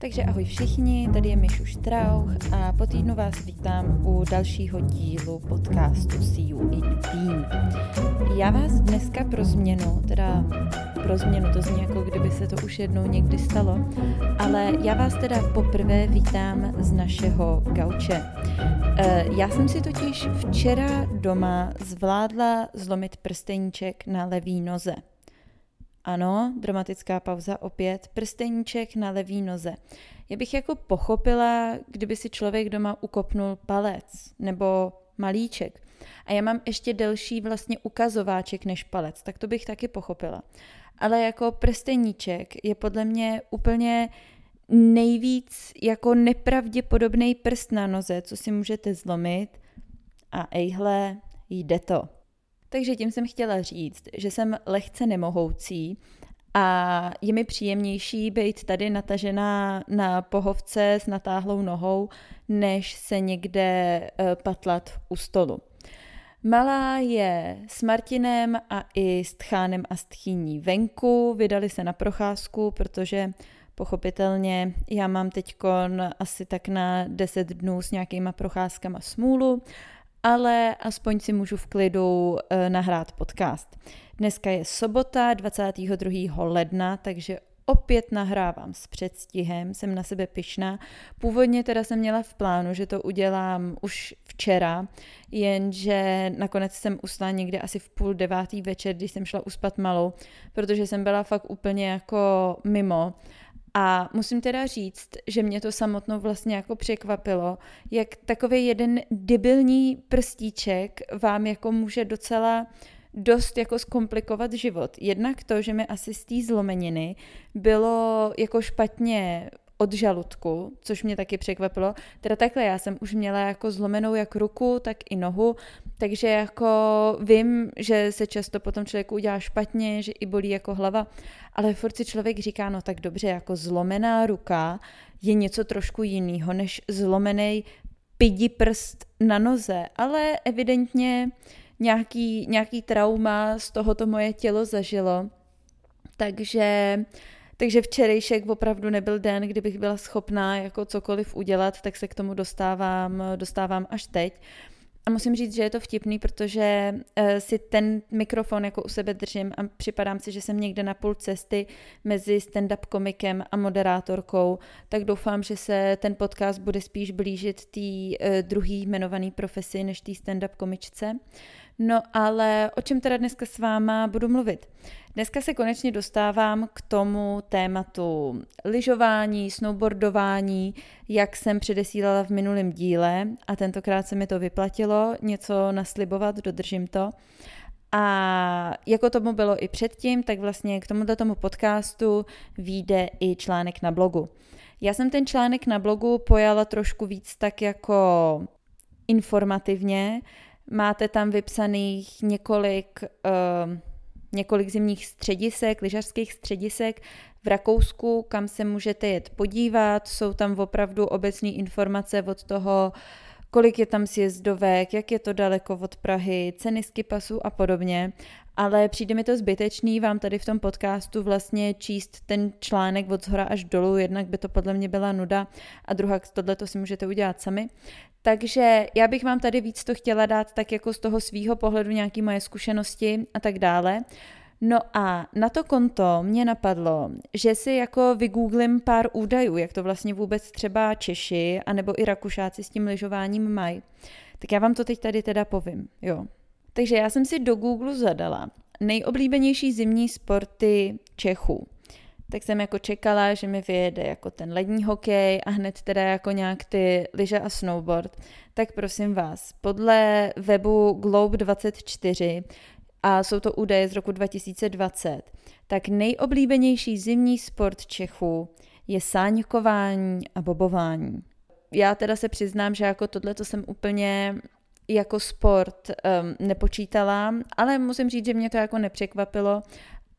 Takže ahoj všichni, tady je Mišu Štrauch a po týdnu vás vítám u dalšího dílu podcastu See You in Team. Já vás dneska pro změnu, teda pro změnu to zní jako kdyby se to už jednou někdy stalo, ale já vás teda poprvé vítám z našeho gauče. Eh, já jsem si totiž včera doma zvládla zlomit prsteníček na levý noze. Ano, dramatická pauza opět, prsteníček na levý noze. Já bych jako pochopila, kdyby si člověk doma ukopnul palec nebo malíček. A já mám ještě delší vlastně ukazováček než palec, tak to bych taky pochopila. Ale jako prsteníček je podle mě úplně nejvíc jako nepravděpodobný prst na noze, co si můžete zlomit. A ejhle, jde to. Takže tím jsem chtěla říct, že jsem lehce nemohoucí a je mi příjemnější být tady natažená na pohovce s natáhlou nohou, než se někde uh, patlat u stolu. Malá je s Martinem a i s Tchánem a Tchýní venku, vydali se na procházku, protože pochopitelně já mám teď asi tak na 10 dnů s nějakýma procházkama smůlu ale aspoň si můžu v klidu uh, nahrát podcast. Dneska je sobota 22. ledna, takže opět nahrávám s předstihem, jsem na sebe pyšná. Původně teda jsem měla v plánu, že to udělám už včera, jenže nakonec jsem usla někde asi v půl devátý večer, když jsem šla uspat malou, protože jsem byla fakt úplně jako mimo a musím teda říct, že mě to samotnou vlastně jako překvapilo, jak takový jeden debilní prstíček vám jako může docela dost jako zkomplikovat život. Jednak to, že mi asi z té zlomeniny bylo jako špatně od žaludku, což mě taky překvapilo. Teda takhle, já jsem už měla jako zlomenou jak ruku, tak i nohu, takže jako vím, že se často potom člověku udělá špatně, že i bolí jako hlava, ale furt si člověk říká, no tak dobře, jako zlomená ruka je něco trošku jiného, než zlomený pidi prst na noze, ale evidentně nějaký, nějaký trauma z tohoto moje tělo zažilo. Takže takže včerejšek opravdu nebyl den, kdybych byla schopná jako cokoliv udělat, tak se k tomu dostávám, dostávám až teď. A musím říct, že je to vtipný, protože uh, si ten mikrofon jako u sebe držím a připadám si, že jsem někde na půl cesty mezi stand-up komikem a moderátorkou, tak doufám, že se ten podcast bude spíš blížit té uh, druhý jmenované profesi než té stand-up komičce. No ale o čem teda dneska s váma budu mluvit? Dneska se konečně dostávám k tomu tématu lyžování, snowboardování, jak jsem předesílala v minulém díle a tentokrát se mi to vyplatilo něco naslibovat, dodržím to. A jako tomu bylo i předtím, tak vlastně k tomuto tomu podcastu vyjde i článek na blogu. Já jsem ten článek na blogu pojala trošku víc tak jako informativně, Máte tam vypsaných několik, uh, několik zimních středisek, lyžařských středisek v Rakousku, kam se můžete jet podívat. Jsou tam opravdu obecné informace od toho, kolik je tam sjezdovek, jak je to daleko od Prahy, ceny skipasu a podobně. Ale přijde mi to zbytečný vám tady v tom podcastu vlastně číst ten článek od zhora až dolů, jednak by to podle mě byla nuda a druhá tohle to si můžete udělat sami. Takže já bych vám tady víc to chtěla dát tak jako z toho svýho pohledu nějaké moje zkušenosti a tak dále. No a na to konto mě napadlo, že si jako vygooglím pár údajů, jak to vlastně vůbec třeba Češi anebo i Rakušáci s tím lyžováním mají. Tak já vám to teď tady teda povím, jo. Takže já jsem si do Google zadala nejoblíbenější zimní sporty Čechů tak jsem jako čekala, že mi vyjede jako ten lední hokej a hned teda jako nějak ty lyže a snowboard. Tak prosím vás, podle webu Globe24 a jsou to údaje z roku 2020, tak nejoblíbenější zimní sport Čechů je sáňkování a bobování. Já teda se přiznám, že jako tohle to jsem úplně jako sport um, nepočítala, ale musím říct, že mě to jako nepřekvapilo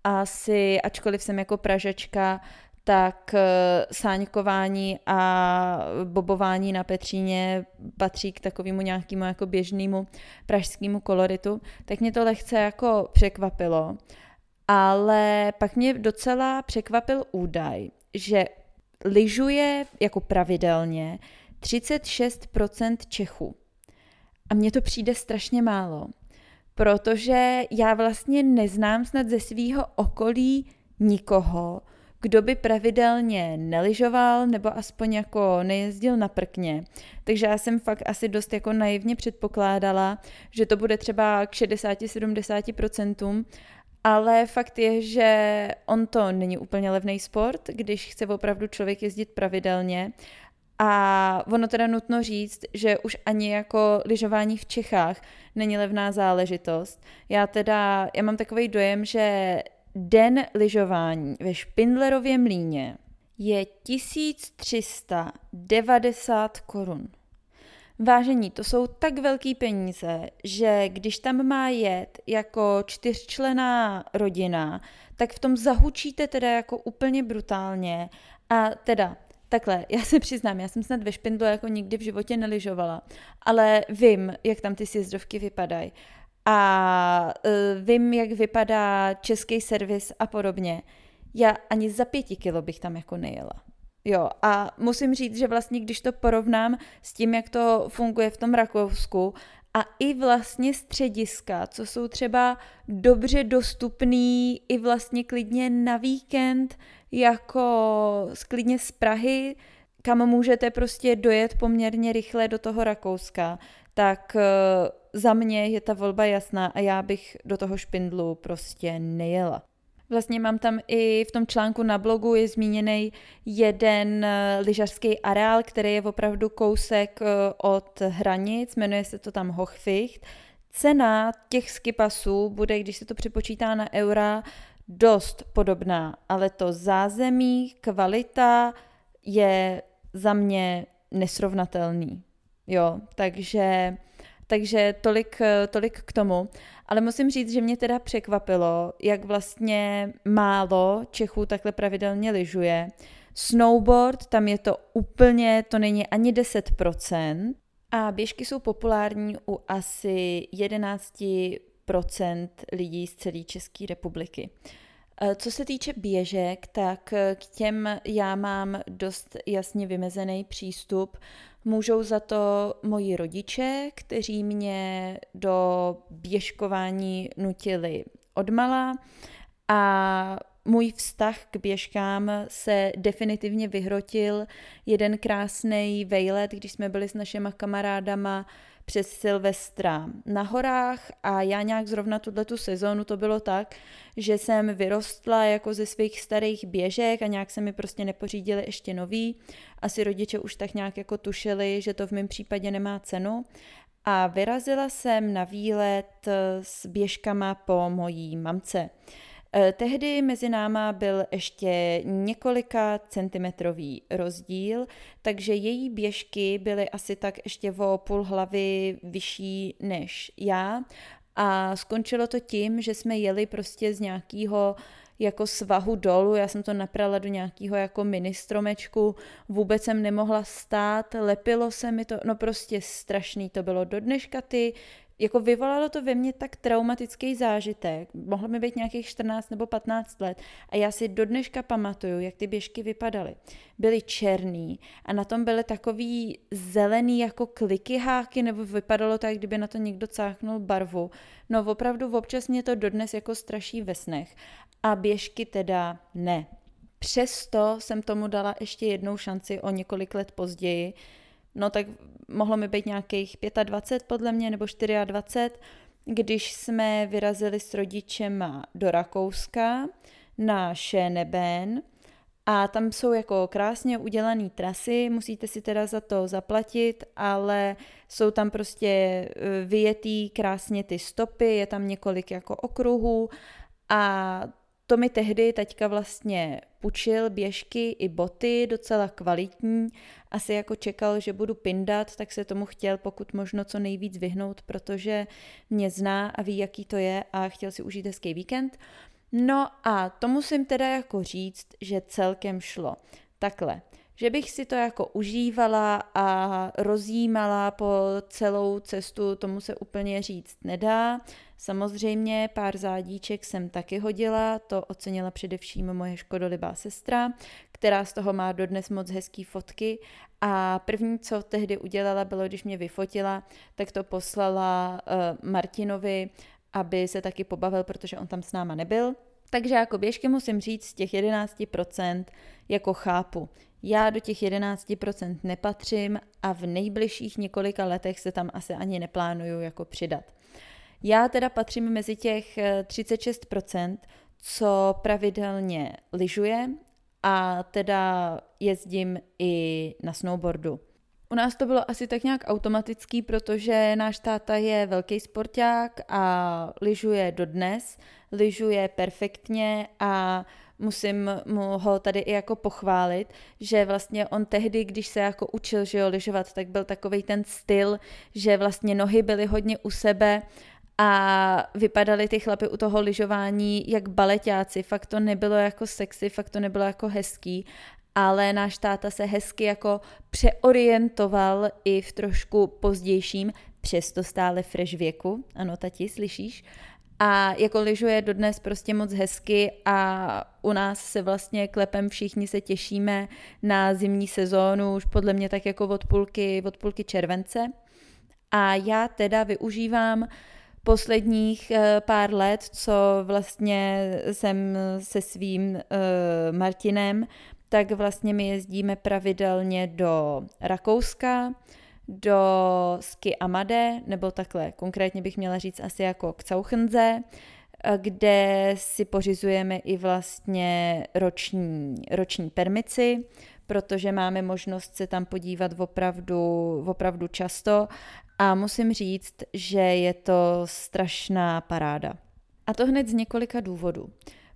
asi, ačkoliv jsem jako pražečka, tak eh, sáňkování a bobování na Petříně patří k takovému nějakému jako běžnému pražskému koloritu, tak mě to lehce jako překvapilo. Ale pak mě docela překvapil údaj, že lyžuje jako pravidelně 36% Čechů. A mně to přijde strašně málo, protože já vlastně neznám snad ze svého okolí nikoho, kdo by pravidelně neližoval nebo aspoň jako nejezdil na prkně. Takže já jsem fakt asi dost jako naivně předpokládala, že to bude třeba k 60-70%, ale fakt je, že on to není úplně levný sport, když chce opravdu člověk jezdit pravidelně. A ono teda nutno říct, že už ani jako lyžování v Čechách není levná záležitost. Já teda, já mám takový dojem, že den lyžování ve Špindlerově mlíně je 1390 korun. Vážení, to jsou tak velký peníze, že když tam má jet jako čtyřčlená rodina, tak v tom zahučíte teda jako úplně brutálně. A teda, takhle, já se přiznám, já jsem snad ve Špindlu jako nikdy v životě neližovala, ale vím, jak tam ty sjezdovky vypadají a uh, vím, jak vypadá český servis a podobně. Já ani za pěti kilo bych tam jako nejela. Jo, a musím říct, že vlastně, když to porovnám s tím, jak to funguje v tom Rakousku, a i vlastně střediska, co jsou třeba dobře dostupný i vlastně klidně na víkend, jako klidně z Prahy, kam můžete prostě dojet poměrně rychle do toho Rakouska, tak eh, za mě je ta volba jasná a já bych do toho špindlu prostě nejela. Vlastně mám tam i v tom článku na blogu je zmíněný jeden eh, lyžařský areál, který je opravdu kousek eh, od hranic, jmenuje se to tam Hochficht. Cena těch skipasů bude, když se to přepočítá na eura, dost podobná, ale to zázemí, kvalita je za mě nesrovnatelný. Jo, takže, takže tolik, tolik k tomu. Ale musím říct, že mě teda překvapilo, jak vlastně málo Čechů takhle pravidelně lyžuje. Snowboard, tam je to úplně, to není ani 10%. A běžky jsou populární u asi 11% lidí z celé České republiky. E, co se týče běžek, tak k těm já mám dost jasně vymezený přístup. Můžou za to moji rodiče, kteří mě do běžkování nutili odmala. A můj vztah k běžkám se definitivně vyhrotil. Jeden krásný vejlet, když jsme byli s našima kamarádama přes Silvestra na horách a já nějak zrovna tuhle tu sezónu to bylo tak, že jsem vyrostla jako ze svých starých běžek a nějak se mi prostě nepořídili ještě nový. Asi rodiče už tak nějak jako tušili, že to v mém případě nemá cenu. A vyrazila jsem na výlet s běžkama po mojí mamce. Eh, tehdy mezi náma byl ještě několika centimetrový rozdíl, takže její běžky byly asi tak ještě o půl hlavy vyšší než já. A skončilo to tím, že jsme jeli prostě z nějakého jako svahu dolů, já jsem to naprala do nějakého jako ministromečku, vůbec jsem nemohla stát, lepilo se mi to, no prostě strašný to bylo. Do dneška ty jako vyvolalo to ve mně tak traumatický zážitek, mohlo mi být nějakých 14 nebo 15 let a já si do dneška pamatuju, jak ty běžky vypadaly. Byly černý a na tom byly takový zelený jako kliky háky, nebo vypadalo to, jak kdyby na to někdo cáknul barvu. No opravdu občas mě to dodnes jako straší ve snech a běžky teda ne. Přesto jsem tomu dala ještě jednou šanci o několik let později, no tak mohlo mi být nějakých 25 podle mě, nebo 24, když jsme vyrazili s rodičema do Rakouska na Schöneben a tam jsou jako krásně udělané trasy, musíte si teda za to zaplatit, ale jsou tam prostě e, vyjetý krásně ty stopy, je tam několik jako okruhů. A to mi tehdy teďka vlastně půjčil běžky i boty, docela kvalitní. Asi jako čekal, že budu pindat, tak se tomu chtěl pokud možno co nejvíc vyhnout, protože mě zná a ví, jaký to je a chtěl si užít hezký víkend. No a to musím teda jako říct, že celkem šlo. Takhle, že bych si to jako užívala a rozjímala po celou cestu, tomu se úplně říct nedá. Samozřejmě pár zádíček jsem taky hodila, to ocenila především moje škodolibá sestra, která z toho má dodnes moc hezký fotky a první, co tehdy udělala, bylo, když mě vyfotila, tak to poslala uh, Martinovi, aby se taky pobavil, protože on tam s náma nebyl. Takže jako běžky musím říct, z těch 11% jako chápu. Já do těch 11% nepatřím a v nejbližších několika letech se tam asi ani neplánuju jako přidat. Já teda patřím mezi těch 36%, eh, co pravidelně lyžuje a teda jezdím i na snowboardu. U nás to bylo asi tak nějak automatický, protože náš táta je velký sporták a lyžuje dodnes, lyžuje perfektně a musím mu ho tady i jako pochválit, že vlastně on tehdy, když se jako učil, že jo, lyžovat, tak byl takový ten styl, že vlastně nohy byly hodně u sebe a vypadali ty chlapy u toho lyžování jak baletáci, fakt to nebylo jako sexy, fakt to nebylo jako hezký ale náš táta se hezky jako přeorientoval i v trošku pozdějším, přesto stále fresh věku, ano tati, slyšíš? A jako lyžuje dodnes prostě moc hezky a u nás se vlastně klepem všichni se těšíme na zimní sezónu, už podle mě tak jako od půlky, od půlky července. A já teda využívám posledních eh, pár let, co vlastně jsem se svým uh, Martinem tak vlastně my jezdíme pravidelně do Rakouska, do Ski Amade, nebo takhle, konkrétně bych měla říct asi jako k Cauchenze, kde si pořizujeme i vlastně roční, roční permici, protože máme možnost se tam podívat opravdu, opravdu často a musím říct, že je to strašná paráda. A to hned z několika důvodů.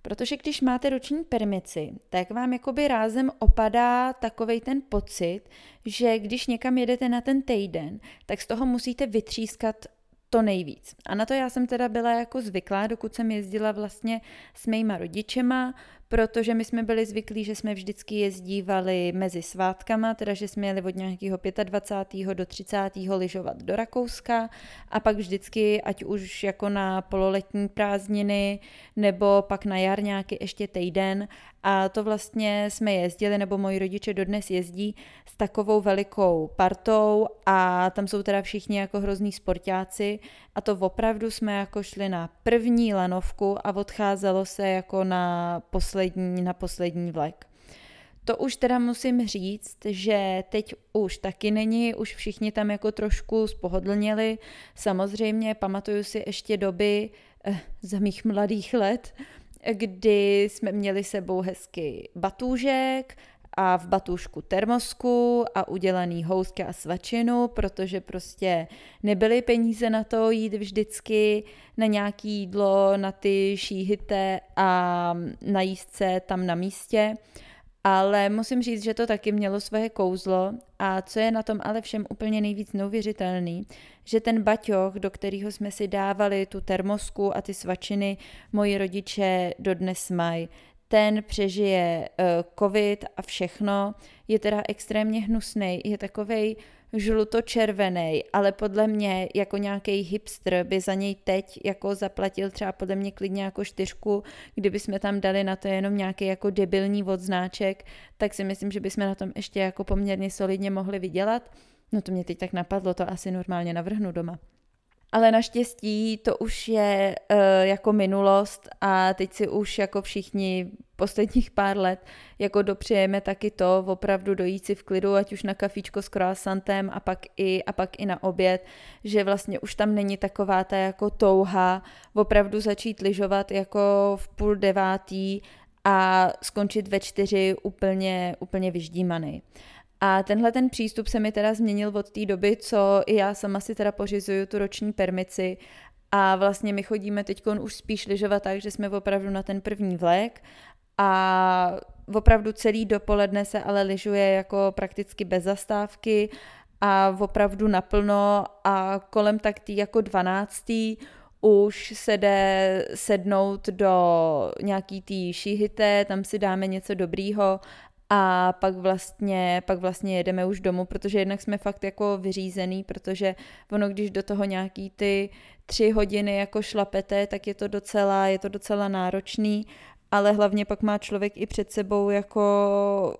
Protože když máte roční permici, tak vám jakoby rázem opadá takovej ten pocit, že když někam jedete na ten týden, tak z toho musíte vytřískat to nejvíc. A na to já jsem teda byla jako zvyklá, dokud jsem jezdila vlastně s mýma rodičema, protože my jsme byli zvyklí, že jsme vždycky jezdívali mezi svátkama, teda že jsme jeli od nějakého 25. do 30. lyžovat do Rakouska a pak vždycky, ať už jako na pololetní prázdniny nebo pak na jar nějaký ještě týden a to vlastně jsme jezdili, nebo moji rodiče dodnes jezdí s takovou velikou partou a tam jsou teda všichni jako hrozní sportáci a to opravdu jsme jako šli na první lanovku a odcházelo se jako na poslední, na poslední vlek. To už teda musím říct, že teď už taky není, už všichni tam jako trošku spohodlněli. Samozřejmě pamatuju si ještě doby eh, za mých mladých let, kdy jsme měli sebou hezky batůžek a v batůžku termosku a udělaný housky a svačinu, protože prostě nebyly peníze na to jít vždycky na nějaký jídlo, na ty šíhité a najíst se tam na místě. Ale musím říct, že to taky mělo svoje kouzlo a co je na tom ale všem úplně nejvíc neuvěřitelný, že ten baťoch, do kterého jsme si dávali tu termosku a ty svačiny, moji rodiče dodnes mají, ten přežije uh, covid a všechno, je teda extrémně hnusný, je takovej žluto-červený, ale podle mě jako nějaký hipster by za něj teď jako zaplatil třeba podle mě klidně jako čtyřku, kdyby jsme tam dali na to jenom nějaký jako debilní odznáček, tak si myslím, že bychom na tom ještě jako poměrně solidně mohli vydělat. No to mě teď tak napadlo, to asi normálně navrhnu doma. Ale naštěstí to už je uh, jako minulost a teď si už jako všichni posledních pár let jako dopřejeme taky to opravdu dojít si v klidu, ať už na kafíčko s croissantem a pak i, a pak i na oběd, že vlastně už tam není taková ta jako touha opravdu začít lyžovat jako v půl devátý a skončit ve čtyři úplně, úplně vyždímaný. A tenhle ten přístup se mi teda změnil od té doby, co i já sama si teda pořizuju tu roční permici. A vlastně my chodíme teď už spíš lyžovat tak, že jsme opravdu na ten první vlek. A opravdu celý dopoledne se ale lyžuje jako prakticky bez zastávky a opravdu naplno. A kolem tak tý jako dvanáctý už se jde sednout do nějaký tý šíhité, tam si dáme něco dobrýho a pak vlastně, pak vlastně jedeme už domů, protože jednak jsme fakt jako vyřízený, protože ono, když do toho nějaký ty tři hodiny jako šlapete, tak je to docela, je to docela náročný ale hlavně pak má člověk i před sebou jako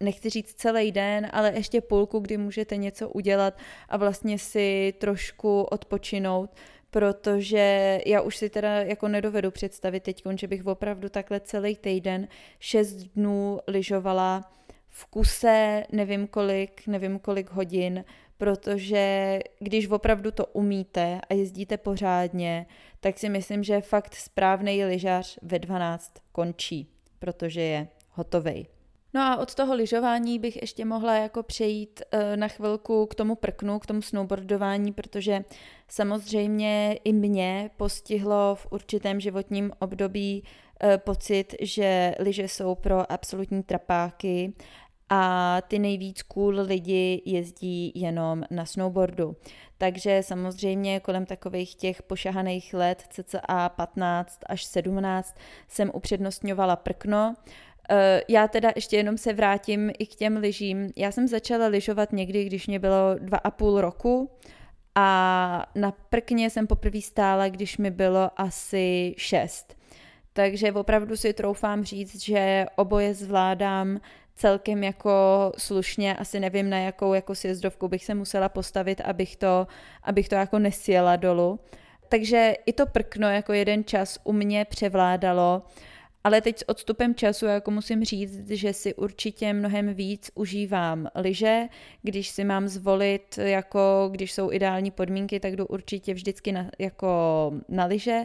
nechci říct celý den, ale ještě půlku, kdy můžete něco udělat a vlastně si trošku odpočinout, protože já už si teda jako nedovedu představit teď, že bych opravdu takhle celý týden, šest dnů lyžovala v kuse, nevím kolik, nevím kolik hodin, protože když opravdu to umíte a jezdíte pořádně, tak si myslím, že fakt správný lyžař ve 12 končí, protože je hotovej. No a od toho lyžování bych ještě mohla jako přejít eh, na chvilku k tomu prknu, k tomu snowboardování, protože samozřejmě i mě postihlo v určitém životním období eh, pocit, že lyže jsou pro absolutní trapáky a ty nejvíc cool lidi jezdí jenom na snowboardu. Takže samozřejmě kolem takových těch pošahaných let, cca 15 až 17, jsem upřednostňovala prkno, já teda ještě jenom se vrátím i k těm lyžím. Já jsem začala lyžovat někdy, když mě bylo dva a půl roku a na prkně jsem poprvé stála, když mi bylo asi šest. Takže opravdu si troufám říct, že oboje zvládám celkem jako slušně, asi nevím na jakou jako sjezdovku bych se musela postavit, abych to, abych to jako nesjela dolů. Takže i to prkno jako jeden čas u mě převládalo. Ale teď s odstupem času jako musím říct, že si určitě mnohem víc užívám lyže. Když si mám zvolit, jako když jsou ideální podmínky, tak jdu určitě vždycky na, jako na lyže.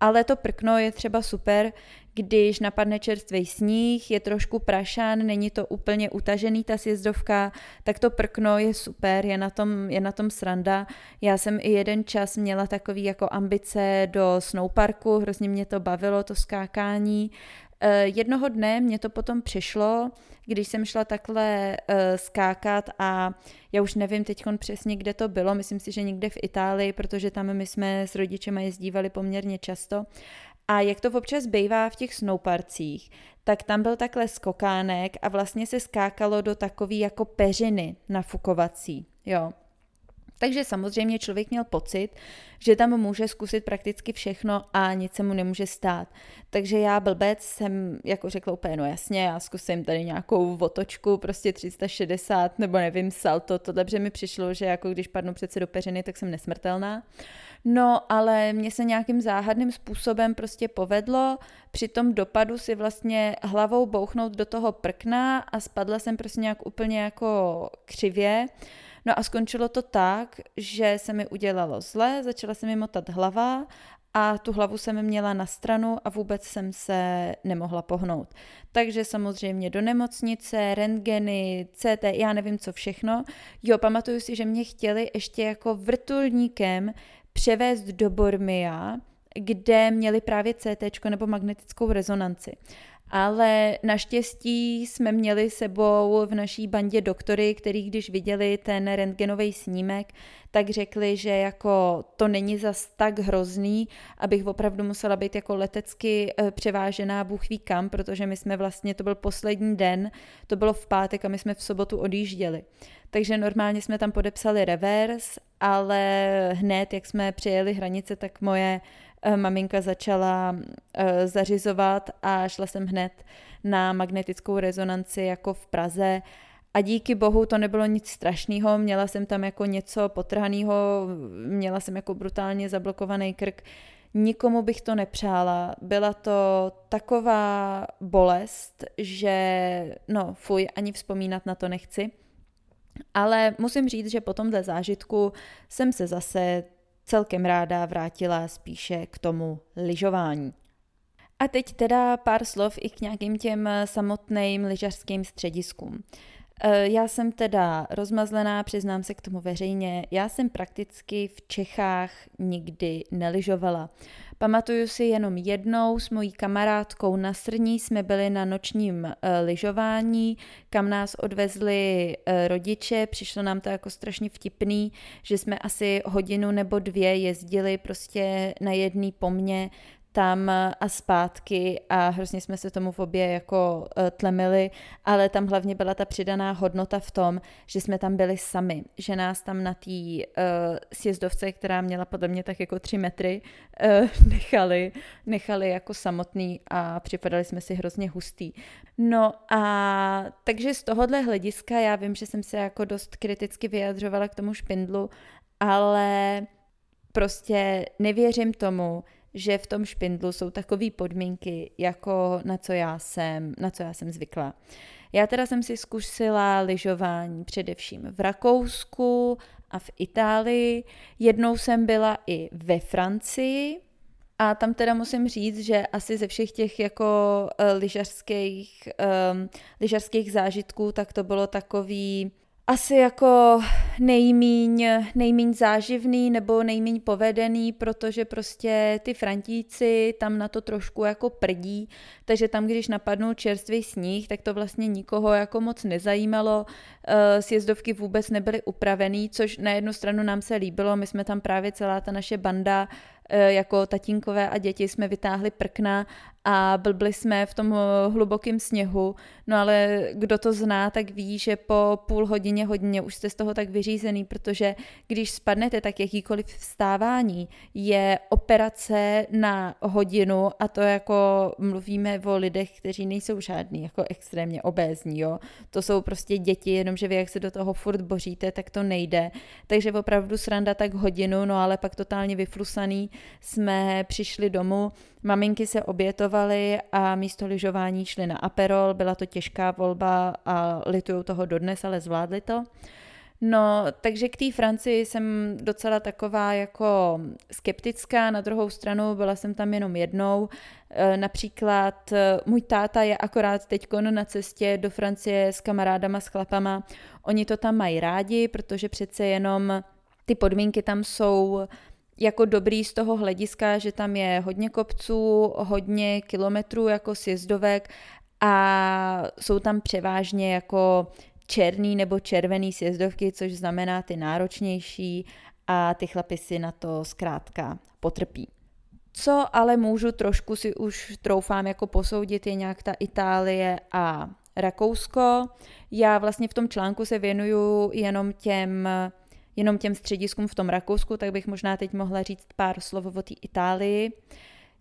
Ale to prkno je třeba super, když napadne čerstvý sníh, je trošku prašan, není to úplně utažený ta sjezdovka, tak to prkno je super, je na tom, je na tom sranda. Já jsem i jeden čas měla takový jako ambice do snowparku, hrozně mě to bavilo, to skákání. Eh, jednoho dne mě to potom přišlo, když jsem šla takhle uh, skákat a já už nevím teď přesně, kde to bylo, myslím si, že někde v Itálii, protože tam my jsme s rodičema jezdívali poměrně často a jak to občas bývá v těch snowparcích, tak tam byl takhle skokánek a vlastně se skákalo do takové jako peřiny nafukovací, jo. Takže samozřejmě člověk měl pocit, že tam může zkusit prakticky všechno a nic se mu nemůže stát. Takže já blbec jsem jako řekla úplně, no jasně, já zkusím tady nějakou otočku, prostě 360 nebo nevím, salto, tohle, protože mi přišlo, že jako když padnu přece do peřiny, tak jsem nesmrtelná. No, ale mě se nějakým záhadným způsobem prostě povedlo při tom dopadu si vlastně hlavou bouchnout do toho prkna a spadla jsem prostě nějak úplně jako křivě. No a skončilo to tak, že se mi udělalo zle, začala se mi motat hlava a tu hlavu jsem měla na stranu a vůbec jsem se nemohla pohnout. Takže samozřejmě do nemocnice, rentgeny, CT, já nevím co všechno. Jo, pamatuju si, že mě chtěli ještě jako vrtulníkem převést do Bormia, kde měli právě CT nebo magnetickou rezonanci ale naštěstí jsme měli sebou v naší bandě doktory, který když viděli ten rentgenový snímek, tak řekli, že jako to není zas tak hrozný, abych opravdu musela být jako letecky eh, převážená Bůh ví kam, protože my jsme vlastně, to byl poslední den, to bylo v pátek a my jsme v sobotu odjížděli. Takže normálně jsme tam podepsali revers, ale hned, jak jsme přijeli hranice, tak moje Eh, maminka začala eh, zařizovat a šla jsem hned na magnetickou rezonanci jako v Praze a díky bohu to nebylo nic strašného, měla jsem tam jako něco potrhaného, měla jsem jako brutálně zablokovaný krk, nikomu bych to nepřála. Byla to taková bolest, že no fuj, ani vzpomínat na to nechci. Ale musím říct, že po tomhle zážitku jsem se zase celkem ráda vrátila spíše k tomu lyžování. A teď teda pár slov i k nějakým těm samotným lyžařským střediskům. E, já jsem teda rozmazlená, přiznám se k tomu veřejně. Já jsem prakticky v Čechách nikdy neližovala. Pamatuju si jenom jednou s mojí kamarádkou na Srní jsme byli na nočním uh, lyžování, kam nás odvezli uh, rodiče, přišlo nám to jako strašně vtipný, že jsme asi hodinu nebo dvě jezdili prostě na jedný po mně, tam a zpátky a hrozně jsme se tomu v obě jako uh, tlemili, ale tam hlavně byla ta přidaná hodnota v tom, že jsme tam byli sami, že nás tam na té uh, sjezdovce, která měla podle mě tak jako tři metry, uh, nechali, nechali jako samotný a připadali jsme si hrozně hustý. No a takže z tohohle hlediska já vím, že jsem se jako dost kriticky vyjadřovala k tomu špindlu, ale prostě nevěřím tomu, že v tom špindlu jsou takové podmínky, jako na co já jsem, na co já jsem zvykla. Já teda jsem si zkusila lyžování především v Rakousku a v Itálii. Jednou jsem byla i ve Francii, a tam teda musím říct, že asi ze všech těch jako uh, lyžařských, um, lyžařských zážitků, tak to bylo takový asi jako nejmíň, nejmíň záživný nebo nejmíň povedený, protože prostě ty Frantíci tam na to trošku jako prdí, takže tam, když napadnul čerstvý sníh, tak to vlastně nikoho jako moc nezajímalo, uh, sjezdovky vůbec nebyly upravený, což na jednu stranu nám se líbilo, my jsme tam právě celá ta naše banda Eh, jako tatínkové a děti jsme vytáhli prkna a blbli jsme v tom eh, hlubokém sněhu, no ale kdo to zná, tak ví, že po půl hodině, hodině už jste z toho tak vyřízený, protože když spadnete, tak jakýkoliv vstávání je operace na hodinu a to jako mluvíme o lidech, kteří nejsou žádný jako extrémně obézní, jo. To jsou prostě děti, jenomže vy jak se do toho furt boříte, tak to nejde. Takže opravdu sranda tak hodinu, no ale pak totálně vyflusaný jsme přišli domů, maminky se obětovaly a místo lyžování šly na Aperol, byla to těžká volba a litují toho dodnes, ale zvládli to. No, takže k té Francii jsem docela taková jako skeptická, na druhou stranu byla jsem tam jenom jednou. E, například e, můj táta je akorát teď na cestě do Francie s kamarádama, s chlapama. Oni to tam mají rádi, protože přece jenom ty podmínky tam jsou jako dobrý z toho hlediska, že tam je hodně kopců, hodně kilometrů jako sjezdovek a jsou tam převážně jako černý nebo červený sjezdovky, což znamená ty náročnější a ty chlapi si na to zkrátka potrpí. Co ale můžu trošku si už troufám jako posoudit, je nějak ta Itálie a Rakousko. Já vlastně v tom článku se věnuju jenom těm jenom těm střediskům v tom Rakousku, tak bych možná teď mohla říct pár slov o té Itálii.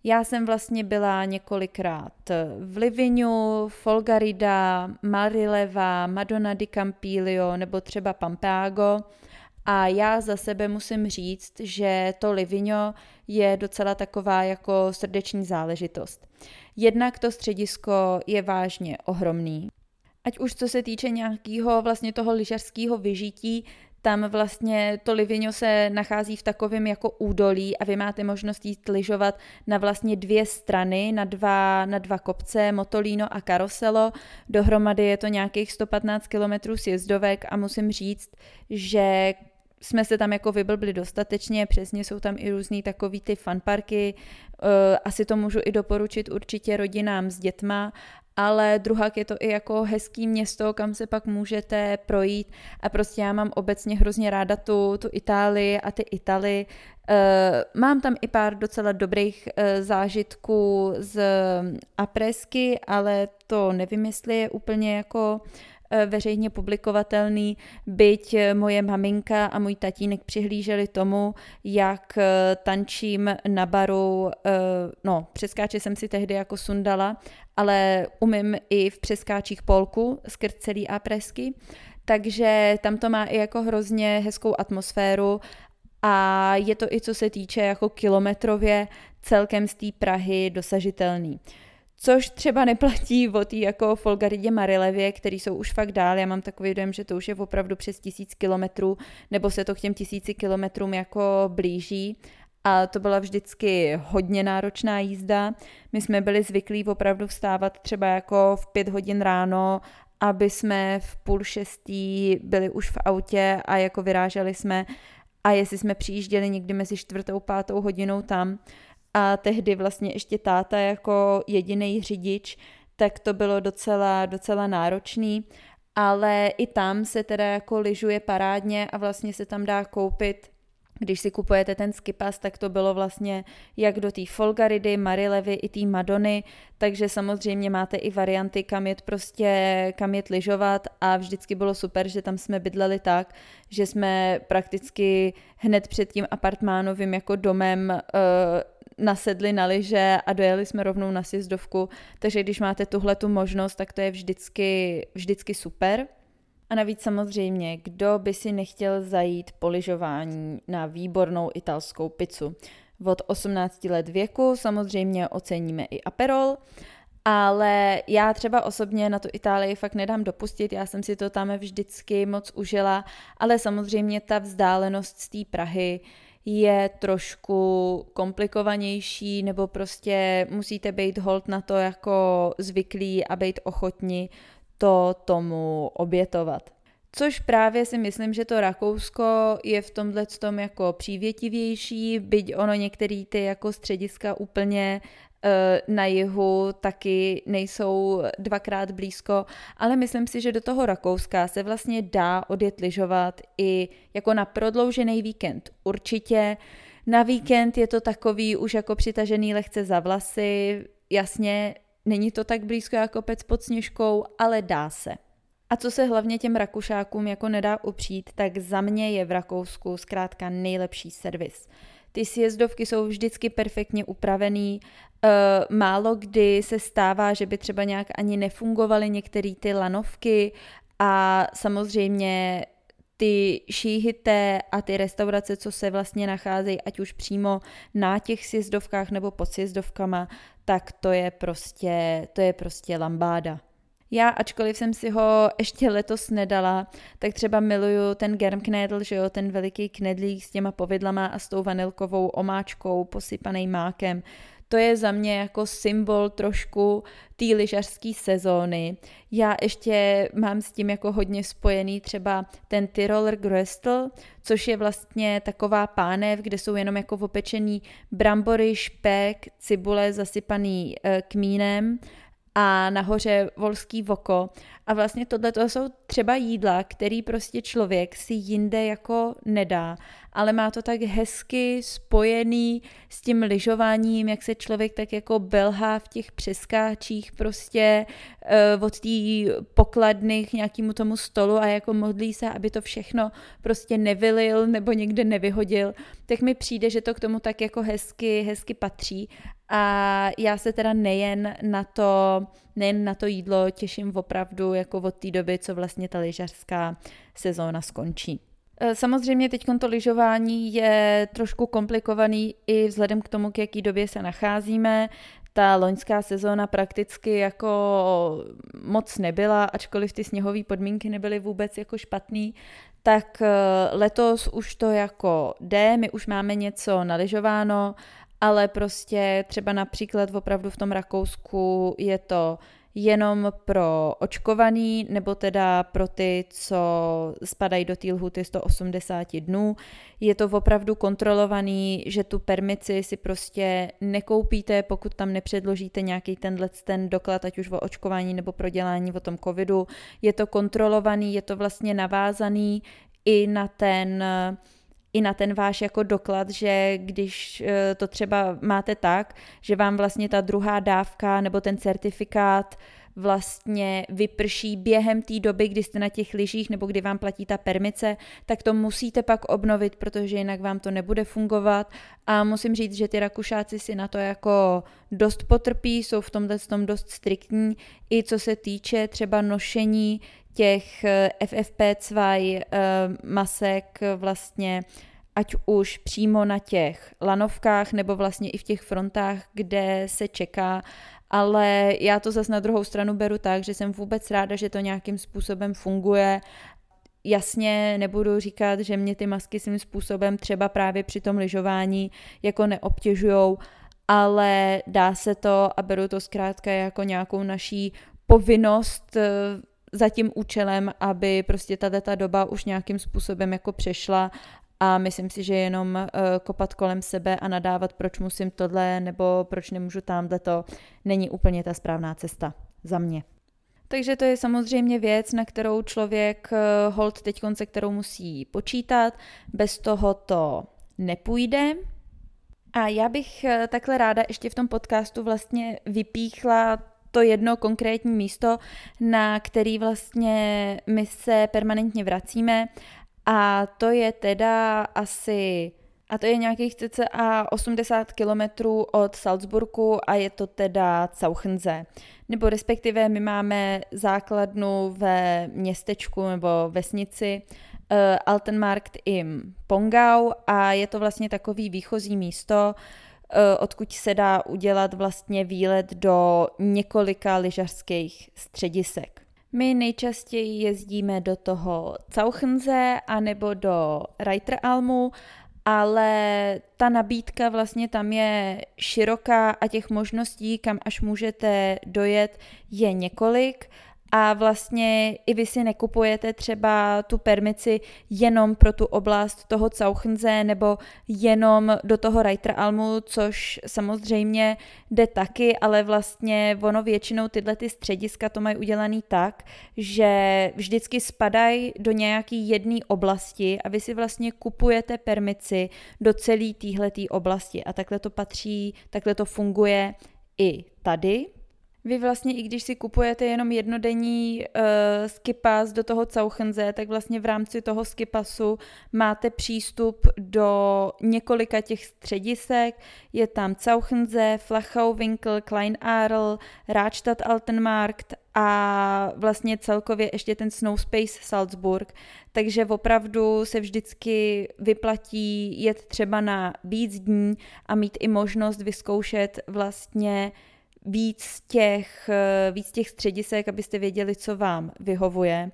Já jsem vlastně byla několikrát v Livinu, Folgarida, Marileva, Madonna di Campiglio nebo třeba Pampago. A já za sebe musím říct, že to Livino je docela taková jako srdeční záležitost. Jednak to středisko je vážně ohromný. Ať už co se týče nějakého vlastně toho lyžařského vyžití, tam vlastně to Livigno se nachází v takovém jako údolí a vy máte možnost jít lyžovat na vlastně dvě strany, na dva, na dva kopce, Motolino a Karoselo. Dohromady je to nějakých 115 km sjezdovek a musím říct, že jsme se tam jako vyblbli dostatečně, přesně jsou tam i různý takový ty fanparky, eh, asi to můžu i doporučit určitě rodinám s dětma ale druhak je to i jako hezký město, kam se pak můžete projít a prostě já mám obecně hrozně ráda tu, tu Itálii a ty Italy. Uh, mám tam i pár docela dobrých uh, zážitků z apresky, ale to nevím, jestli je úplně jako uh, Eh, veřejně publikovatelný, byť eh, moje maminka a můj tatínek přihlíželi tomu, jak eh, tančím na baru, no, přeskáče jsem si tehdy jako sundala, ale umím i v přeskáčích polku skrz celý apresky, takže tam to má i jako hrozně hezkou atmosféru a je to i co se týče jako kilometrově celkem z té Prahy dosažitelný. Což třeba neplatí o té jako Folgaridě Marilevě, který jsou už fakt dál. Já mám takový dojem, že to už je opravdu přes tisíc kilometrů, nebo se to k těm tisíci kilometrům jako blíží. A to byla vždycky hodně náročná jízda. My jsme byli zvyklí opravdu vstávat třeba jako v pět hodin ráno, aby jsme v půl šestý byli už v autě a jako vyráželi jsme a jestli jsme přijížděli někdy mezi čtvrtou, pátou hodinou tam, a tehdy vlastně ještě táta jako jediný řidič, tak to bylo docela, docela náročný, ale i tam se teda jako lyžuje parádně a vlastně se tam dá koupit. Když si kupujete ten skipas, tak to bylo vlastně jak do té Folgaridy, Marilevy i té Madony, takže samozřejmě máte i varianty, kam jet prostě, kam jet lyžovat. A vždycky bylo super, že tam jsme bydleli tak, že jsme prakticky hned před tím apartmánovým jako domem uh, nasedli na lyže a dojeli jsme rovnou na sjezdovku, takže když máte tuhle tu možnost, tak to je vždycky, vždycky super. A navíc samozřejmě, kdo by si nechtěl zajít po lyžování na výbornou italskou pizzu. Od 18 let věku samozřejmě oceníme i Aperol, ale já třeba osobně na tu Itálii fakt nedám dopustit, já jsem si to tam vždycky moc užila, ale samozřejmě ta vzdálenost z té Prahy je trošku komplikovanější, nebo prostě musíte být hold na to jako zvyklí a být ochotní to tomu obětovat. Což právě si myslím, že to Rakousko je v tomhle tom jako přívětivější, byť ono některé ty jako střediska úplně na jihu taky nejsou dvakrát blízko, ale myslím si, že do toho Rakouska se vlastně dá odjet lyžovat i jako na prodloužený víkend. Určitě na víkend je to takový už jako přitažený lehce za vlasy, jasně Není to tak blízko jako pec pod sněžkou, ale dá se. A co se hlavně těm Rakušákům jako nedá upřít, tak za mě je v Rakousku zkrátka nejlepší servis. Ty sjezdovky jsou vždycky perfektně upravený, Uh, málo kdy se stává, že by třeba nějak ani nefungovaly některé ty lanovky a samozřejmě ty šíhité a ty restaurace, co se vlastně nacházejí, ať už přímo na těch sjezdovkách nebo pod sjezdovkama, tak to je prostě, to je prostě lambáda. Já, ačkoliv jsem si ho ještě letos nedala, tak třeba miluju ten germknedl, že jo, ten veliký knedlík s těma povidlama a s tou vanilkovou omáčkou posypaný mákem to je za mě jako symbol trošku té lyžařské sezóny. Já ještě mám s tím jako hodně spojený třeba ten Tiroler Gröstl, což je vlastně taková pánev, kde jsou jenom jako opečený brambory, špek, cibule zasypaný e, kmínem a nahoře volský voko. A vlastně tohle to jsou třeba jídla, který prostě člověk si jinde jako nedá, ale má to tak hezky spojený s tím lyžováním, jak se člověk tak jako belhá v těch přeskáčích prostě uh, od té pokladny k nějakému tomu stolu a jako modlí se, aby to všechno prostě nevylil nebo někde nevyhodil, tak mi přijde, že to k tomu tak jako hezky, hezky patří a já se teda nejen na to, nejen na to jídlo těším opravdu jako od té doby, co vlastně ta lyžařská sezóna skončí. E, samozřejmě teď to lyžování je trošku komplikovaný i vzhledem k tomu, k jaký době se nacházíme. Ta loňská sezóna prakticky jako moc nebyla, ačkoliv ty sněhové podmínky nebyly vůbec jako špatný, tak e, letos už to jako jde, my už máme něco naližováno, ale prostě třeba například opravdu v tom Rakousku je to jenom pro očkovaný, nebo teda pro ty, co spadají do té lhuty 180 dnů. Je to opravdu kontrolovaný, že tu permici si prostě nekoupíte, pokud tam nepředložíte nějaký tenhle ten doklad, ať už o očkování nebo prodělání o tom covidu. Je to kontrolovaný, je to vlastně navázaný i na ten i na ten váš jako doklad, že když eh, to třeba máte tak, že vám vlastně ta druhá dávka nebo ten certifikát vlastně vyprší během té doby, kdy jste na těch lyžích nebo kdy vám platí ta permice, tak to musíte pak obnovit, protože jinak vám to nebude fungovat. A musím říct, že ty Rakušáci si na to jako dost potrpí, jsou v tomhle tom dost striktní, i co se týče třeba nošení těch eh, FFP2 eh, masek vlastně ať už přímo na těch lanovkách nebo vlastně i v těch frontách, kde se čeká, ale já to zase na druhou stranu beru tak, že jsem vůbec ráda, že to nějakým způsobem funguje. Jasně nebudu říkat, že mě ty masky svým způsobem třeba právě při tom lyžování jako neobtěžujou, ale dá se to a beru to zkrátka jako nějakou naší povinnost eh, za tím účelem, aby prostě tato doba už nějakým způsobem jako přešla a myslím si, že jenom uh, kopat kolem sebe a nadávat, proč musím tohle nebo proč nemůžu tamhle to, není úplně ta správná cesta za mě. Takže to je samozřejmě věc, na kterou člověk uh, hold teď se kterou musí počítat. Bez toho to nepůjde. A já bych eh, takhle ráda ještě v tom podcastu vlastně vypíchla to jedno konkrétní místo, na který vlastně my se permanentně vracíme a to je teda asi a to je nějakých cca 80 kilometrů od Salzburgu a je to teda Cauchenze. Nebo respektive my máme základnu ve městečku nebo vesnici uh, Altenmarkt im Pongau a je to vlastně takový výchozí místo, uh, odkud se dá udělat vlastně výlet do několika lyžařských středisek. My nejčastěji jezdíme do toho Cauchenze anebo do Reiteralmu ale ta nabídka vlastně tam je široká a těch možností, kam až můžete dojet, je několik a vlastně i vy si nekupujete třeba tu permici jenom pro tu oblast toho Cauchenze nebo jenom do toho Reiteralmu, což samozřejmě jde taky, ale vlastně ono většinou tyhle ty střediska to mají udělaný tak, že vždycky spadají do nějaký jedné oblasti a vy si vlastně kupujete permici do celé téhletý oblasti. A takhle to patří, takhle to funguje i tady, vy vlastně, i když si kupujete jenom jednodenní uh, skipas do toho Cauchenze, tak vlastně v rámci toho skipasu máte přístup do několika těch středisek. Je tam Cauchenze, Flachauwinkel, Kleinarl, Radstadt Altenmarkt a vlastně celkově ještě ten Snow Space Salzburg. Takže opravdu se vždycky vyplatí jet třeba na víc dní a mít i možnost vyzkoušet vlastně víc těch, eh, víc těch středisek, abyste věděli, co vám vyhovuje.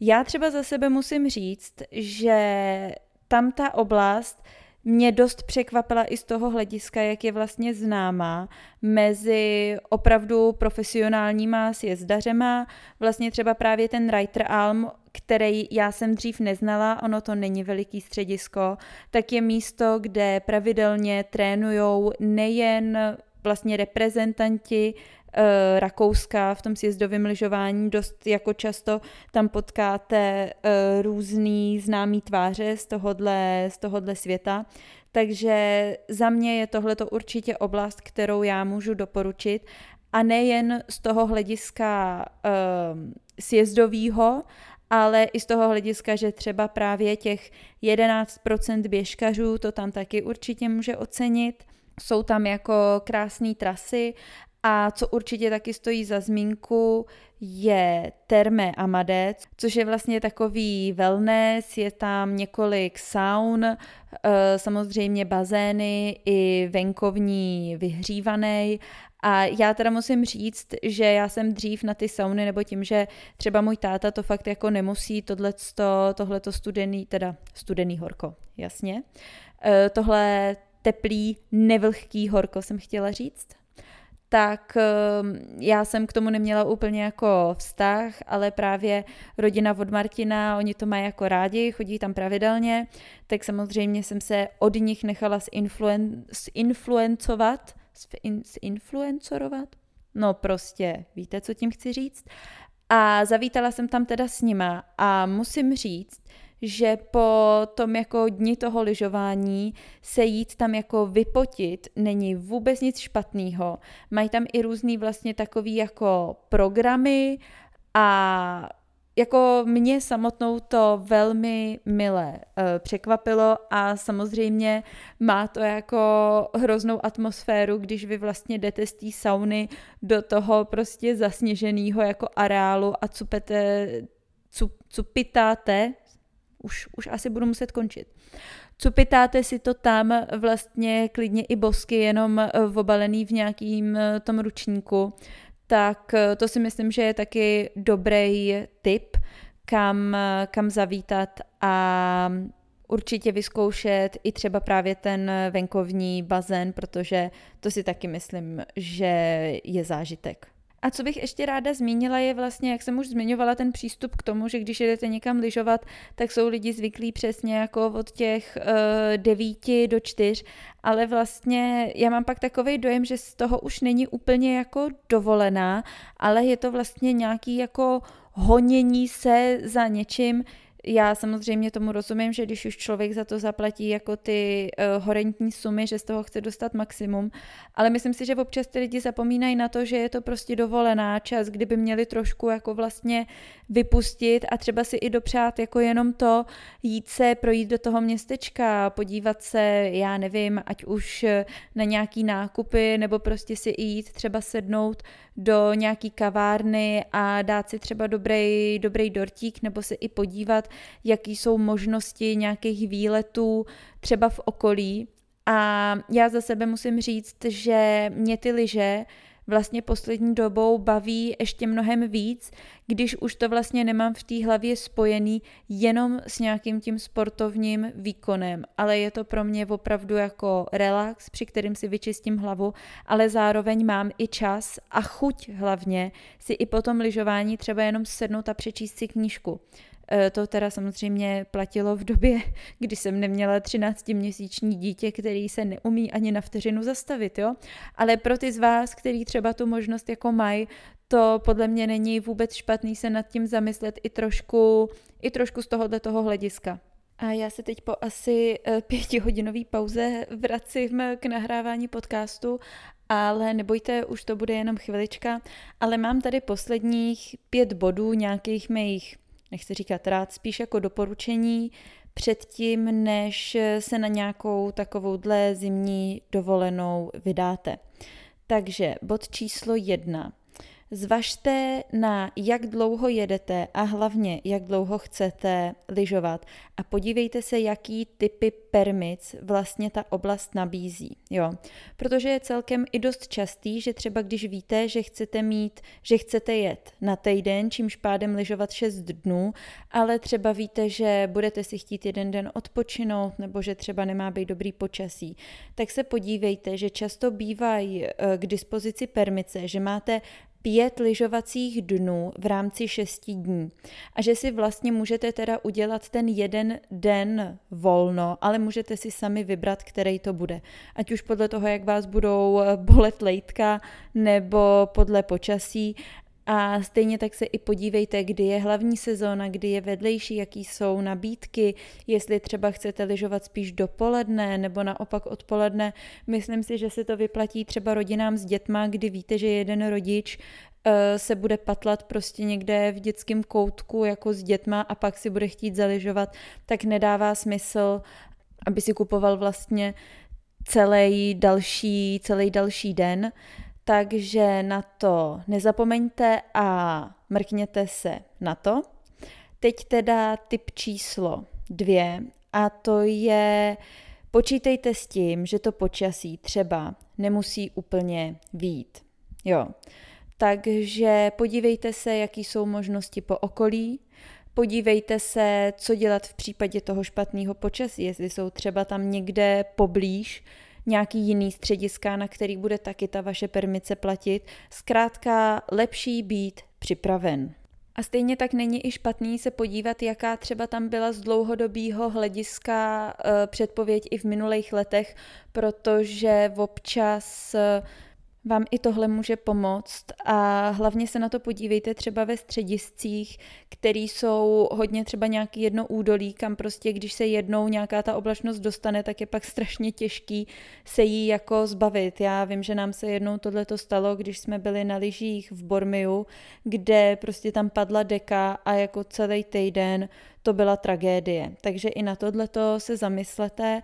Já třeba za sebe musím říct, že tam ta oblast mě dost překvapila i z toho hlediska, jak je vlastně známá mezi opravdu profesionálníma sjezdařema. Vlastně třeba právě ten Reiter Alm, který já jsem dřív neznala, ono to není veliký středisko, tak je místo, kde pravidelně trénujou nejen vlastně reprezentanti uh, Rakouska v tom sjezdovém lyžování dost jako často tam potkáte uh, různý známý tváře z tohodle, z tohodle světa. Takže za mě je tohleto určitě oblast, kterou já můžu doporučit a nejen z toho hlediska uh, sjezdového, ale i z toho hlediska, že třeba právě těch 11% běžkařů to tam taky určitě může ocenit. Jsou tam jako krásné trasy a co určitě taky stojí za zmínku, je Terme Amadec, což je vlastně takový wellness, je tam několik saun, eh, samozřejmě bazény i venkovní vyhřívaný a já teda musím říct, že já jsem dřív na ty sauny, nebo tím, že třeba můj táta to fakt jako nemusí, tohleto, tohleto studený, teda studený horko, jasně, eh, tohle teplý, nevlhký horko jsem chtěla říct. Tak ehm, já jsem k tomu neměla úplně jako vztah, ale právě rodina od Martina, oni to mají jako rádi, chodí tam pravidelně, tak samozřejmě jsem se od nich nechala zinfluen, zinfluencovat, zinfluencorovat, no prostě, víte, co tím chci říct. A zavítala jsem tam teda s nima a musím říct, že po tom jako dni toho lyžování se jít tam jako vypotit není vůbec nic špatného. Mají tam i různý vlastně takový jako programy a jako mě samotnou to velmi mile uh, překvapilo a samozřejmě má to jako hroznou atmosféru, když vy vlastně jdete z té sauny do toho prostě zasněženého jako areálu a cupete, cup, cupitáte, už, už asi budu muset končit. Cupitáte si to tam vlastně klidně i bosky, jenom eh, obalený v nějakým eh, tom ručníku, tak eh, to si myslím, že je taky dobrý tip, kam, kam zavítat a určitě vyzkoušet i třeba právě ten venkovní bazén, protože to si taky myslím, že je zážitek. A co bych ještě ráda zmínila, je vlastně, jak jsem už zmiňovala, ten přístup k tomu, že když jdete někam lyžovat, tak jsou lidi zvyklí přesně jako od těch uh, devíti do čtyř, ale vlastně já mám pak takový dojem, že z toho už není úplně jako dovolená, ale je to vlastně nějaký jako honění se za něčím, já samozřejmě tomu rozumím, že když už člověk za to zaplatí jako ty uh, horentní sumy, že z toho chce dostat maximum, ale myslím si, že občas ty lidi zapomínají na to, že je to prostě dovolená čas, kdyby měli trošku jako vlastně vypustit a třeba si i dopřát jako jenom to jít se, projít do toho městečka, podívat se, já nevím, ať už na nějaký nákupy, nebo prostě si i jít třeba sednout do nějaký kavárny a dát si třeba dobrý, dobrý dortík nebo se i podívat, jaký jsou možnosti nějakých výletů třeba v okolí. A já za sebe musím říct, že mě ty lyže vlastně poslední dobou baví ještě mnohem víc, když už to vlastně nemám v té hlavě spojený jenom s nějakým tím sportovním výkonem, ale je to pro mě opravdu jako relax, při kterým si vyčistím hlavu, ale zároveň mám i čas a chuť hlavně si i po tom lyžování třeba jenom sednout a přečíst si knížku. E, to teda samozřejmě platilo v době, kdy jsem neměla 13-měsíční dítě, který se neumí ani na vteřinu zastavit, jo. Ale pro ty z vás, který třeba tu možnost jako mají, to podle mě není vůbec špatný se nad tím zamyslet i trošku, i trošku z tohohle toho hlediska. A já se teď po asi e, pětihodinové pauze vracím k nahrávání podcastu, ale nebojte, už to bude jenom chvilička, ale mám tady posledních pět bodů nějakých mých nechci říkat rád, spíš jako doporučení předtím, než se na nějakou takovouhle zimní dovolenou vydáte. Takže bod číslo jedna. Zvažte, na jak dlouho jedete a hlavně, jak dlouho chcete lyžovat a podívejte se, jaký typy permic vlastně ta oblast nabízí. Jo. Protože je celkem i dost častý, že třeba když víte, že chcete mít, že chcete jet na týden, čímž pádem lyžovat 6 dnů, ale třeba víte, že budete si chtít jeden den odpočinout nebo že třeba nemá být dobrý počasí, tak se podívejte, že často bývají eh, k dispozici permice, že máte pět lyžovacích dnů v rámci šesti dní. A že si vlastně můžete teda udělat ten jeden den volno, ale můžete si sami vybrat, který to bude. Ať už podle toho, jak vás budou bolet lejtka, nebo podle počasí. A stejně tak se i podívejte, kdy je hlavní sezóna, kdy je vedlejší, jaký jsou nabídky, jestli třeba chcete lyžovat spíš dopoledne nebo naopak odpoledne. Myslím si, že se to vyplatí třeba rodinám s dětma, kdy víte, že jeden rodič eh, se bude patlat prostě někde v dětském koutku jako s dětma a pak si bude chtít zaližovat, tak nedává smysl, aby si kupoval vlastně celý další, celý další den. Takže na to nezapomeňte a mrkněte se na to. Teď teda typ číslo dvě a to je počítejte s tím, že to počasí třeba nemusí úplně vít. Jo. Takže podívejte se, jaký jsou možnosti po okolí, podívejte se, co dělat v případě toho špatného počasí, jestli jsou třeba tam někde poblíž nějaký jiný střediska, na který bude taky ta vaše permice platit. Zkrátka lepší být připraven. A stejně tak není i špatný se podívat, jaká třeba tam byla z dlouhodobého hlediska eh, předpověď i v minulých letech, protože občas vám i tohle může pomoct a hlavně se na to podívejte třeba ve střediscích, který jsou hodně třeba nějaký jedno údolí, kam prostě když se jednou nějaká ta oblačnost dostane, tak je pak strašně těžký se jí jako zbavit. Já vím, že nám se jednou tohleto stalo, když jsme byli na lyžích v Bormiu, kde prostě tam padla deka a jako celý týden to byla tragédie. Takže i na tohleto se zamyslete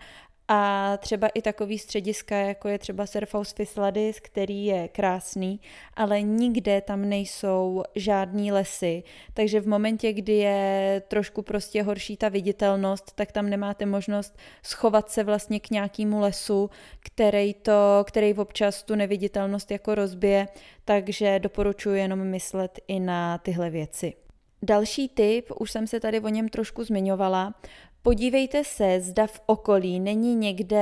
a třeba i takový střediska, jako je třeba Surfhouse Fisladis, který je krásný, ale nikde tam nejsou žádný lesy, takže v momentě, kdy je trošku prostě horší ta viditelnost, tak tam nemáte možnost schovat se vlastně k nějakému lesu, který, to, který občas tu neviditelnost jako rozbije, takže doporučuji jenom myslet i na tyhle věci. Další tip, už jsem se tady o něm trošku zmiňovala, Podívejte se, zda v okolí není někde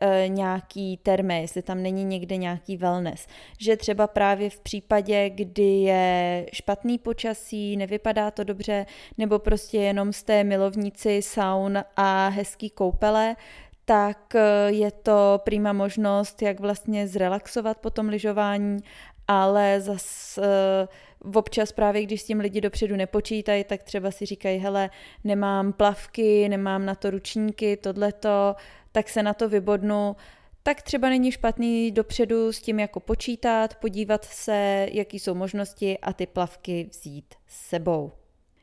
e, nějaký termé, jestli tam není někde nějaký wellness. Že třeba právě v případě, kdy je špatný počasí, nevypadá to dobře, nebo prostě jenom jste milovníci saun a hezký koupele, tak e, je to prýma možnost, jak vlastně zrelaxovat po tom lyžování, ale zase občas právě, když s tím lidi dopředu nepočítají, tak třeba si říkají, hele, nemám plavky, nemám na to ručníky, tohleto, tak se na to vybodnu tak třeba není špatný dopředu s tím jako počítat, podívat se, jaký jsou možnosti a ty plavky vzít s sebou.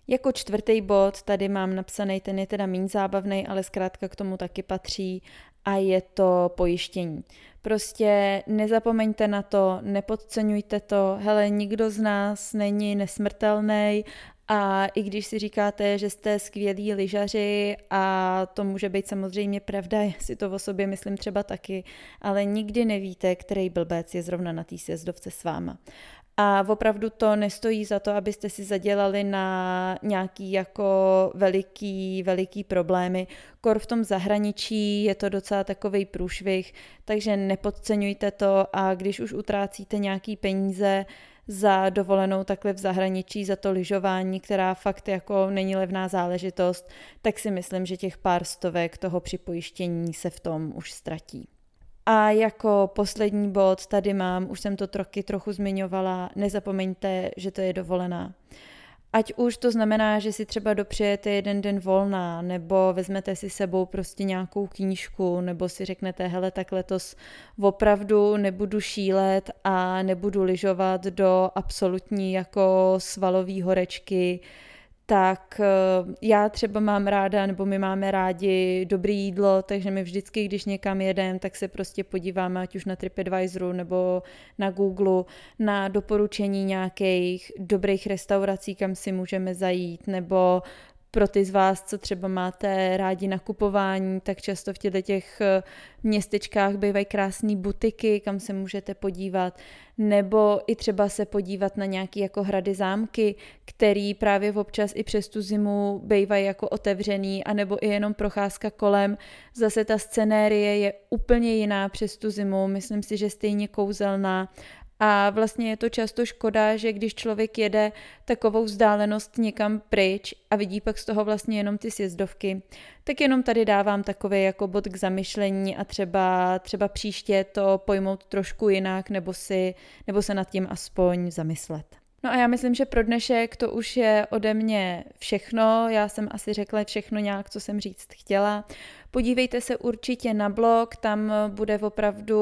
Jako čtvrtý bod tady mám napsaný, ten je teda méně zábavný, ale zkrátka k tomu taky patří a je to pojištění. Prostě nezapomeňte na to, nepodceňujte to, hele, nikdo z nás není nesmrtelný a i když si říkáte, že jste skvělí lyžaři a to může být samozřejmě pravda, já si to o sobě myslím třeba taky, ale nikdy nevíte, který blbec je zrovna na té sjezdovce s váma. A opravdu to nestojí za to, abyste si zadělali na nějaký jako veliký, veliký problémy. Kor v tom zahraničí je to docela takový průšvih, takže nepodceňujte to a když už utrácíte nějaký peníze, za dovolenou takhle v zahraničí, za to lyžování, která fakt jako není levná záležitost, tak si myslím, že těch pár stovek toho připojištění se v tom už ztratí. A jako poslední bod tady mám, už jsem to troky trochu zmiňovala, nezapomeňte, že to je dovolená. Ať už to znamená, že si třeba dopřejete jeden den volná, nebo vezmete si sebou prostě nějakou knížku, nebo si řeknete, hele, tak letos opravdu nebudu šílet a nebudu lyžovat do absolutní jako svalové horečky, tak eh, já třeba mám ráda, nebo my máme rádi dobré jídlo, takže my vždycky, když někam jedeme, tak se prostě podíváme, ať už na TripAdvisoru nebo na Google, na doporučení nějakých dobrých restaurací, kam si můžeme zajít, nebo pro ty z vás, co třeba máte rádi nakupování, tak často v těchto těch eh, městečkách bývají krásné butiky, kam se můžete podívat, nebo i třeba se podívat na nějaké jako hrady zámky, který právě občas i přes tu zimu bývají jako otevřený, anebo i jenom procházka kolem. Zase ta scenérie je úplně jiná přes tu zimu, myslím si, že stejně kouzelná a vlastně je to často škoda, že když člověk jede takovou vzdálenost někam pryč a vidí pak z toho vlastně jenom ty sjezdovky, tak jenom tady dávám takový jako bod k zamyšlení a třeba, třeba příště to pojmout trošku jinak nebo, si, nebo se nad tím aspoň zamyslet. No a já myslím, že pro dnešek to už je ode mě všechno. Já jsem asi řekla všechno nějak, co jsem říct chtěla. Podívejte se určitě na blog, tam bude opravdu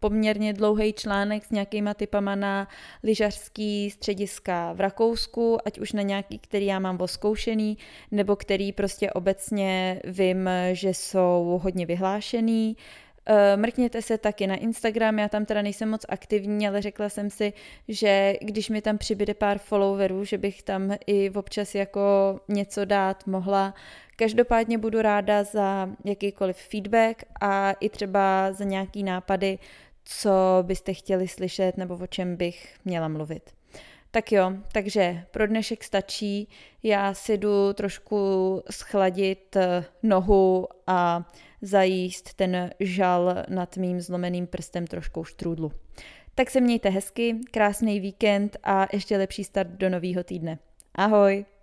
poměrně dlouhý článek s nějakýma typama na lyžařský střediska v Rakousku, ať už na nějaký, který já mám oskoušený, nebo který prostě obecně vím, že jsou hodně vyhlášený. Eh, mrkněte se taky na Instagram, já tam teda nejsem moc aktivní, ale řekla jsem si, že když mi tam přibyde pár followerů, že bych tam i občas jako něco dát mohla. Každopádně budu ráda za jakýkoliv feedback a i třeba za nějaký nápady, co byste chtěli slyšet nebo o čem bych měla mluvit. Tak jo, takže pro dnešek stačí. Já si jdu trošku schladit eh, nohu a zajíst ten žal nad mým zlomeným prstem trošku štrůdlu. Tak se mějte hezky, krásný víkend a ještě lepší start do nového týdne. Ahoj!